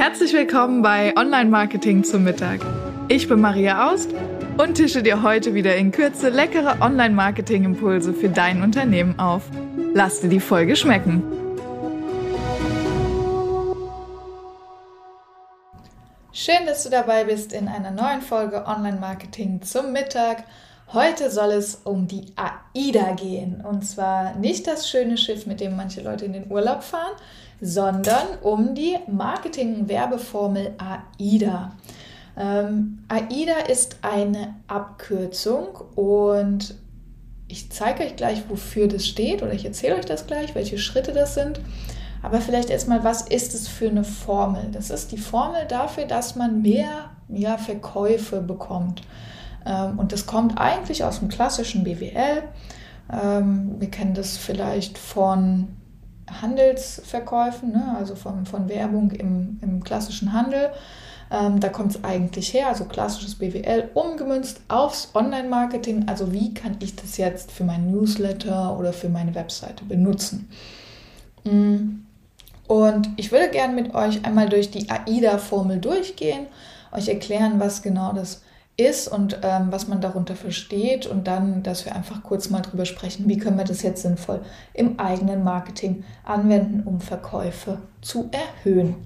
Herzlich willkommen bei Online Marketing zum Mittag. Ich bin Maria Aust und tische dir heute wieder in Kürze leckere Online Marketing Impulse für dein Unternehmen auf. Lass dir die Folge schmecken. Schön, dass du dabei bist in einer neuen Folge Online Marketing zum Mittag. Heute soll es um die AIDA gehen. Und zwar nicht das schöne Schiff, mit dem manche Leute in den Urlaub fahren, sondern um die Marketing-Werbeformel AIDA. Ähm, AIDA ist eine Abkürzung und ich zeige euch gleich, wofür das steht oder ich erzähle euch das gleich, welche Schritte das sind. Aber vielleicht erstmal, was ist es für eine Formel? Das ist die Formel dafür, dass man mehr ja, Verkäufe bekommt. Ähm, und das kommt eigentlich aus dem klassischen BWL. Ähm, wir kennen das vielleicht von Handelsverkäufen, ne? also von, von Werbung im, im klassischen Handel. Ähm, da kommt es eigentlich her, also klassisches BWL, umgemünzt aufs Online-Marketing. Also wie kann ich das jetzt für meinen Newsletter oder für meine Webseite benutzen? Mm. Und ich würde gerne mit euch einmal durch die AIDA-Formel durchgehen, euch erklären, was genau das ist und ähm, was man darunter versteht und dann, dass wir einfach kurz mal drüber sprechen, wie können wir das jetzt sinnvoll im eigenen Marketing anwenden, um Verkäufe zu erhöhen.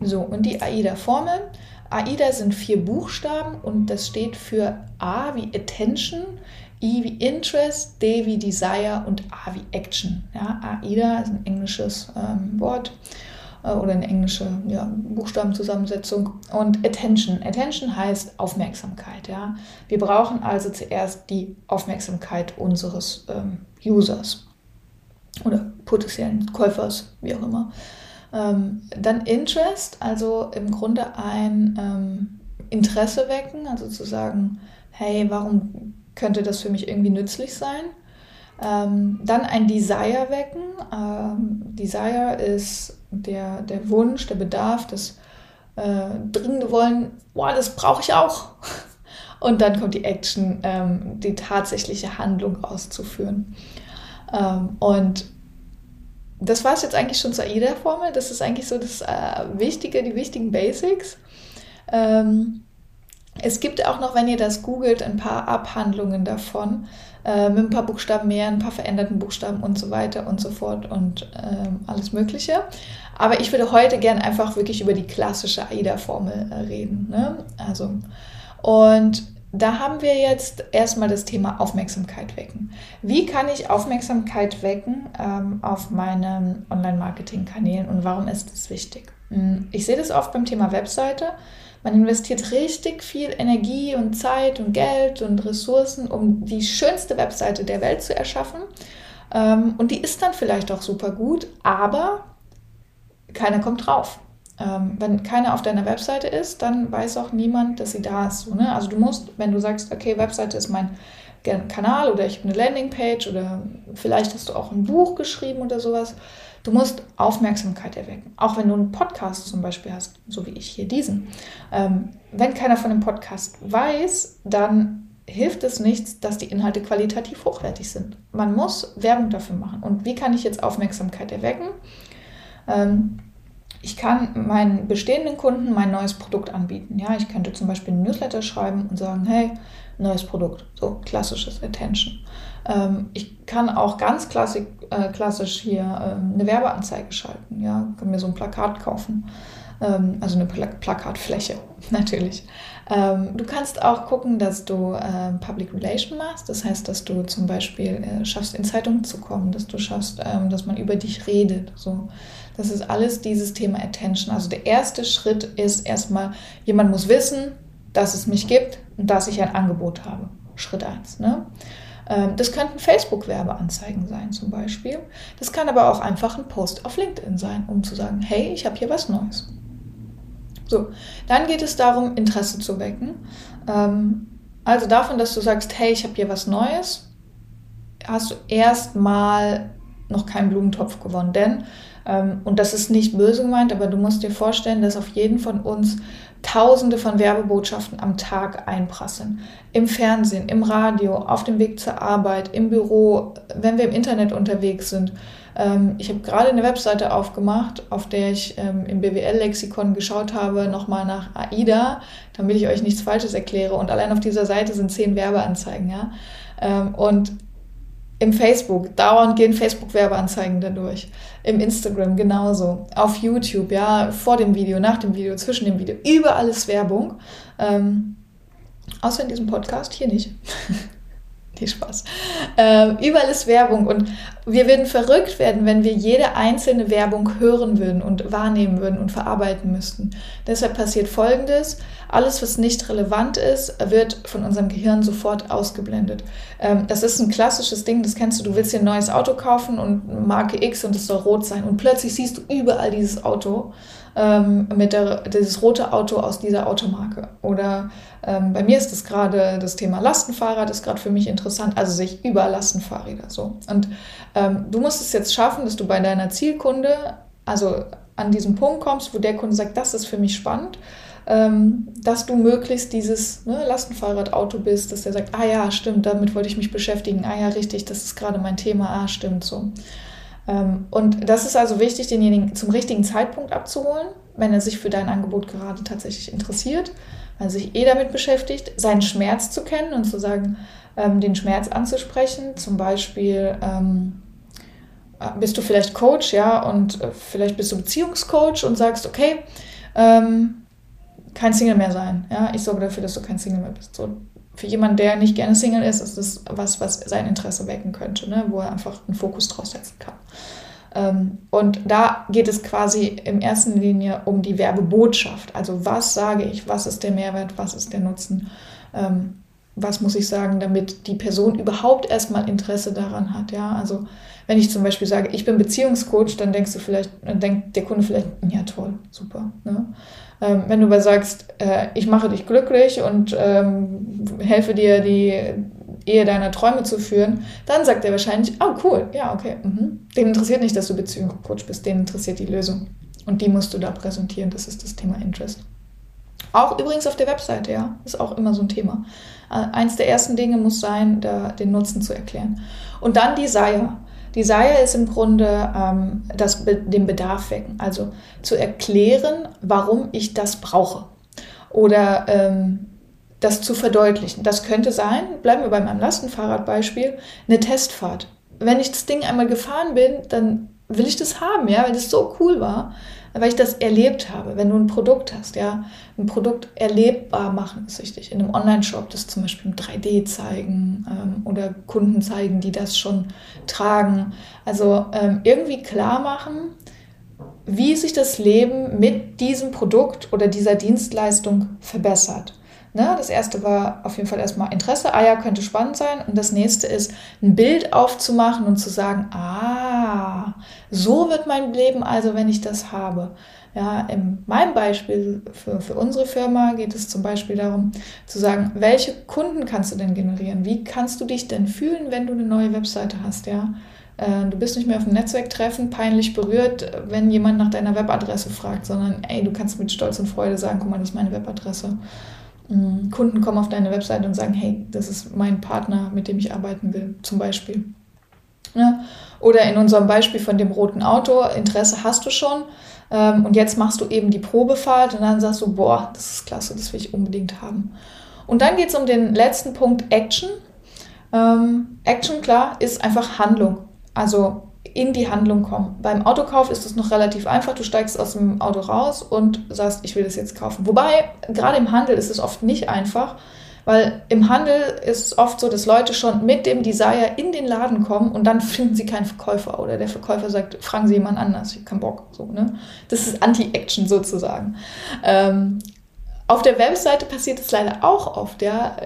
So, und die AIDA-Formel. AIDA sind vier Buchstaben und das steht für A wie Attention, I wie Interest, D wie Desire und A wie Action. Ja, AIDA ist ein englisches ähm, Wort oder eine englische ja, Buchstabenzusammensetzung. Und Attention. Attention heißt Aufmerksamkeit. Ja? Wir brauchen also zuerst die Aufmerksamkeit unseres ähm, Users oder potenziellen Käufers, wie auch immer. Ähm, dann Interest, also im Grunde ein ähm, Interesse wecken, also zu sagen, hey, warum könnte das für mich irgendwie nützlich sein? Ähm, dann ein Desire wecken. Ähm, Desire ist der, der Wunsch, der Bedarf, das äh, dringende Wollen, boah, das brauche ich auch. Und dann kommt die Action, ähm, die tatsächliche Handlung auszuführen. Ähm, und das war es jetzt eigentlich schon zur AIDA-Formel. Das ist eigentlich so das äh, Wichtige, die wichtigen Basics. Ähm, es gibt auch noch, wenn ihr das googelt, ein paar Abhandlungen davon äh, mit ein paar Buchstaben mehr, ein paar veränderten Buchstaben und so weiter und so fort und äh, alles Mögliche. Aber ich würde heute gern einfach wirklich über die klassische AIDA-Formel äh, reden. Ne? Also, und da haben wir jetzt erstmal das Thema Aufmerksamkeit wecken. Wie kann ich Aufmerksamkeit wecken ähm, auf meinen Online-Marketing-Kanälen und warum ist das wichtig? Hm, ich sehe das oft beim Thema Webseite. Man investiert richtig viel Energie und Zeit und Geld und Ressourcen, um die schönste Webseite der Welt zu erschaffen. Ähm, und die ist dann vielleicht auch super gut, aber keiner kommt drauf. Ähm, wenn keiner auf deiner Webseite ist, dann weiß auch niemand, dass sie da ist. ne? Also du musst, wenn du sagst, okay, Webseite ist mein Kanal oder ich habe eine Landingpage oder vielleicht hast du auch ein Buch geschrieben oder sowas, Du musst Aufmerksamkeit erwecken. Auch wenn du einen Podcast zum Beispiel hast, so wie ich hier diesen. Ähm, wenn keiner von dem Podcast weiß, dann hilft es nichts, dass die Inhalte qualitativ hochwertig sind. Man muss Werbung dafür machen. Und wie kann ich jetzt Aufmerksamkeit erwecken? Ähm, ich kann meinen bestehenden Kunden mein neues Produkt anbieten. Ja, ich könnte zum Beispiel einen Newsletter schreiben und sagen, hey, neues Produkt, so klassisches Attention. Ähm, ich kann auch ganz klassik, äh, klassisch hier ähm, eine Werbeanzeige schalten. Ja, kann mir so ein Plakat kaufen, ähm, also eine Pla Plakatfläche natürlich. Ähm, du kannst auch gucken, dass du äh, Public Relation machst. Das heißt, dass du zum Beispiel äh, schaffst, in Zeitungen zu kommen, dass du schaffst, ähm, dass man über dich redet. So. Das ist alles dieses Thema Attention. Also der erste Schritt ist erstmal, jemand muss wissen, dass es mich gibt und dass ich ein Angebot habe. Schritt 1. Ne? Ähm, das könnten Facebook-Werbeanzeigen sein zum Beispiel. Das kann aber auch einfach ein Post auf LinkedIn sein, um zu sagen, hey, ich habe hier was Neues. So, dann geht es darum, Interesse zu wecken. Ähm, also davon, dass du sagst, hey, ich habe hier was Neues, hast du erstmal noch keinen Blumentopf gewonnen. Denn, und das ist nicht böse gemeint, aber du musst dir vorstellen, dass auf jeden von uns Tausende von Werbebotschaften am Tag einprasseln. Im Fernsehen, im Radio, auf dem Weg zur Arbeit, im Büro, wenn wir im Internet unterwegs sind. Ähm, ich habe gerade eine Webseite aufgemacht, auf der ich ähm, im BWL-Lexikon geschaut habe, nochmal nach AIDA, damit ich euch nichts Falsches erkläre. Und allein auf dieser Seite sind zehn Werbeanzeigen, ja. Ähm, und im Facebook, dauernd gehen Facebook-Werbeanzeigen dadurch. Im Instagram genauso. Auf YouTube, ja, vor dem Video, nach dem Video, zwischen dem Video. Überall ist Werbung. Ähm, außer in diesem Podcast, hier nicht. Nee, Spaß. Ähm, überall ist Werbung und wir würden verrückt werden, wenn wir jede einzelne Werbung hören würden und wahrnehmen würden und verarbeiten müssten. Deshalb passiert Folgendes. Alles, was nicht relevant ist, wird von unserem Gehirn sofort ausgeblendet. Ähm, das ist ein klassisches Ding, das kennst du. Du willst dir ein neues Auto kaufen und Marke X und es soll rot sein und plötzlich siehst du überall dieses Auto ähm, mit der, dieses rote Auto aus dieser Automarke. Oder ähm, bei mir ist es gerade das Thema Lastenfahrrad, ist gerade für mich interessant. Also sich über Lastenfahrräder so. Und ähm, du musst es jetzt schaffen, dass du bei deiner Zielkunde, also an diesen Punkt kommst, wo der Kunde sagt, das ist für mich spannend, ähm, dass du möglichst dieses ne, Lastenfahrradauto bist, dass der sagt, ah ja, stimmt, damit wollte ich mich beschäftigen, ah ja, richtig, das ist gerade mein Thema, ah, stimmt, so. Ähm, und das ist also wichtig, denjenigen zum richtigen Zeitpunkt abzuholen, wenn er sich für dein Angebot gerade tatsächlich interessiert, weil er sich eh damit beschäftigt, seinen Schmerz zu kennen und zu sagen, ähm, den Schmerz anzusprechen. Zum Beispiel ähm, äh, bist du vielleicht Coach, ja, und äh, vielleicht bist du Beziehungscoach und sagst, okay, ähm, kein Single mehr sein. Ja, ich sorge dafür, dass du kein Single mehr bist. So, für jemanden, der nicht gerne Single ist, ist das was, was sein Interesse wecken könnte, ne? wo er einfach einen Fokus draus setzen kann. Ähm, und da geht es quasi in erster Linie um die Werbebotschaft. Also was sage ich, was ist der Mehrwert, was ist der Nutzen, ähm, was muss ich sagen, damit die Person überhaupt erstmal Interesse daran hat. Ja, also wenn ich zum Beispiel sage, ich bin Beziehungscoach, dann denkst du vielleicht, dann denkt der Kunde vielleicht, ja toll, super. Ne? Ähm, wenn du aber sagst, äh, ich mache dich glücklich und ähm, helfe dir, die Ehe deiner Träume zu führen, dann sagt er wahrscheinlich, oh cool, ja, okay. Mhm. Den interessiert nicht, dass du Beziehungscoach bist, den interessiert die Lösung. Und die musst du da präsentieren, das ist das Thema Interest. Auch übrigens auf der Webseite, ja, ist auch immer so ein Thema. Äh, eins der ersten Dinge muss sein, da den Nutzen zu erklären. Und dann Desire. Desire ist im Grunde ähm, das, den Bedarf wecken, also zu erklären, warum ich das brauche oder ähm, das zu verdeutlichen. Das könnte sein, bleiben wir bei meinem Lastenfahrradbeispiel, eine Testfahrt. Wenn ich das Ding einmal gefahren bin, dann will ich das haben, ja, weil das so cool war weil ich das erlebt habe. Wenn du ein Produkt hast, ja, ein Produkt erlebbar machen ist wichtig. In einem Online-Shop das zum Beispiel im 3D zeigen ähm, oder Kunden zeigen, die das schon tragen. Also ähm, irgendwie klar machen, wie sich das Leben mit diesem Produkt oder dieser Dienstleistung verbessert. Ne? Das erste war auf jeden Fall erstmal Interesse, ah ja, könnte spannend sein. Und das nächste ist, ein Bild aufzumachen und zu sagen, ah, so wird mein Leben also, wenn ich das habe. Ja, in meinem Beispiel für, für unsere Firma geht es zum Beispiel darum zu sagen, welche Kunden kannst du denn generieren? Wie kannst du dich denn fühlen, wenn du eine neue Webseite hast? Ja, äh, du bist nicht mehr auf einem Netzwerktreffen peinlich berührt, wenn jemand nach deiner Webadresse fragt, sondern ey, du kannst mit Stolz und Freude sagen, guck mal, das ist meine Webadresse. Mm, Kunden kommen auf deine Webseite und sagen, hey, das ist mein Partner, mit dem ich arbeiten will, zum Beispiel. Ja? Oder in unserem Beispiel von dem roten Auto, Interesse hast du schon ähm, und jetzt machst du eben die Probefahrt und dann sagst du, boah, das ist klasse, das will ich unbedingt haben. Und dann geht es um den letzten Punkt, Action. Ähm, Action, klar, ist einfach Handlung. Also in die Handlung kommen. Beim Autokauf ist es noch relativ einfach. Du steigst aus dem Auto raus und sagst, ich will das jetzt kaufen. Wobei, gerade im Handel ist es oft nicht einfach, weil im Handel ist es oft so, dass Leute schon mit dem Desire in den Laden kommen und dann finden sie keinen Verkäufer oder der Verkäufer sagt, fragen Sie jemand anders, ich habe keinen Bock. So, ne? Das ist Anti-Action sozusagen. Ähm, auf der Webseite passiert es leider auch oft, ja.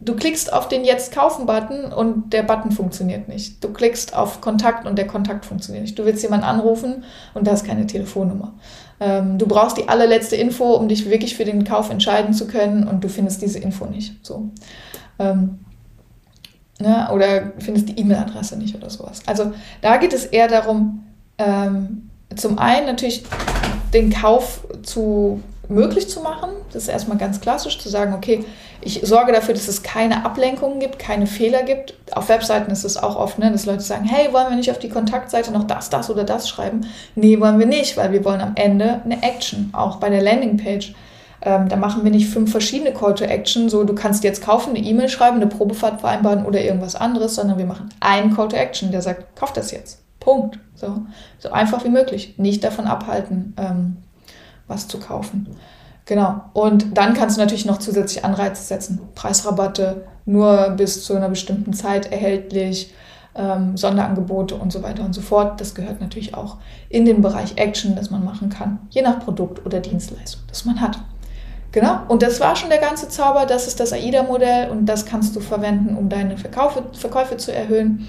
Du klickst auf den Jetzt kaufen-Button und der Button funktioniert nicht. Du klickst auf Kontakt und der Kontakt funktioniert nicht. Du willst jemanden anrufen und da ist keine Telefonnummer. Ähm, du brauchst die allerletzte Info, um dich wirklich für den Kauf entscheiden zu können und du findest diese Info nicht. So. Ähm, ne? Oder findest die E-Mail-Adresse nicht oder sowas. Also da geht es eher darum, ähm, zum einen natürlich den Kauf zu möglich zu machen. Das ist erstmal ganz klassisch zu sagen, okay, ich sorge dafür, dass es keine Ablenkungen gibt, keine Fehler gibt. Auf Webseiten ist es auch oft, ne, dass Leute sagen, hey, wollen wir nicht auf die Kontaktseite noch das, das oder das schreiben? Nee, wollen wir nicht, weil wir wollen am Ende eine Action, auch bei der Landingpage. Ähm, da machen wir nicht fünf verschiedene Call to Action, so du kannst jetzt kaufen, eine E-Mail schreiben, eine Probefahrt vereinbaren oder irgendwas anderes, sondern wir machen einen Call to Action, der sagt, kauf das jetzt. Punkt. So, so einfach wie möglich. Nicht davon abhalten, ähm, was zu kaufen. Genau. Und dann kannst du natürlich noch zusätzlich Anreize setzen. Preisrabatte nur bis zu einer bestimmten Zeit erhältlich, ähm, Sonderangebote und so weiter und so fort. Das gehört natürlich auch in den Bereich Action, das man machen kann, je nach Produkt oder Dienstleistung, das man hat. Genau. Und das war schon der ganze Zauber. Das ist das AIDA-Modell und das kannst du verwenden, um deine Verkaufe, Verkäufe zu erhöhen.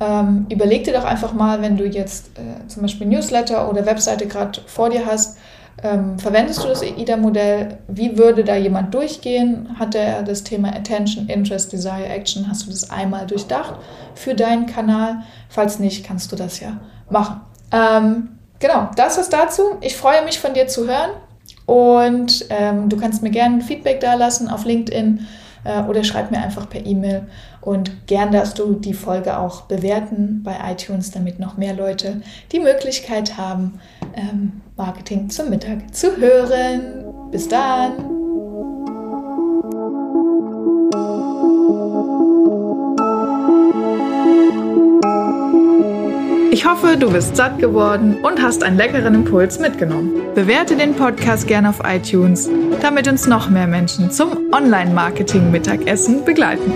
Ähm, überleg dir doch einfach mal, wenn du jetzt äh, zum Beispiel Newsletter oder Webseite gerade vor dir hast, ähm, verwendest du das AIDA-Modell? Wie würde da jemand durchgehen? Hat er das Thema Attention, Interest, Desire, Action? Hast du das einmal durchdacht für deinen Kanal? Falls nicht, kannst du das ja machen. Ähm, genau, das ist dazu. Ich freue mich von dir zu hören und ähm, du kannst mir gerne Feedback da lassen auf LinkedIn äh, oder schreib mir einfach per E-Mail. Und gern darfst du die Folge auch bewerten bei iTunes, damit noch mehr Leute die Möglichkeit haben, ähm, Marketing zum Mittag zu hören. Bis dann! Ich hoffe, du bist satt geworden und hast einen leckeren Impuls mitgenommen. Bewerte den Podcast gerne auf iTunes, damit uns noch mehr Menschen zum Online-Marketing-Mittagessen begleiten.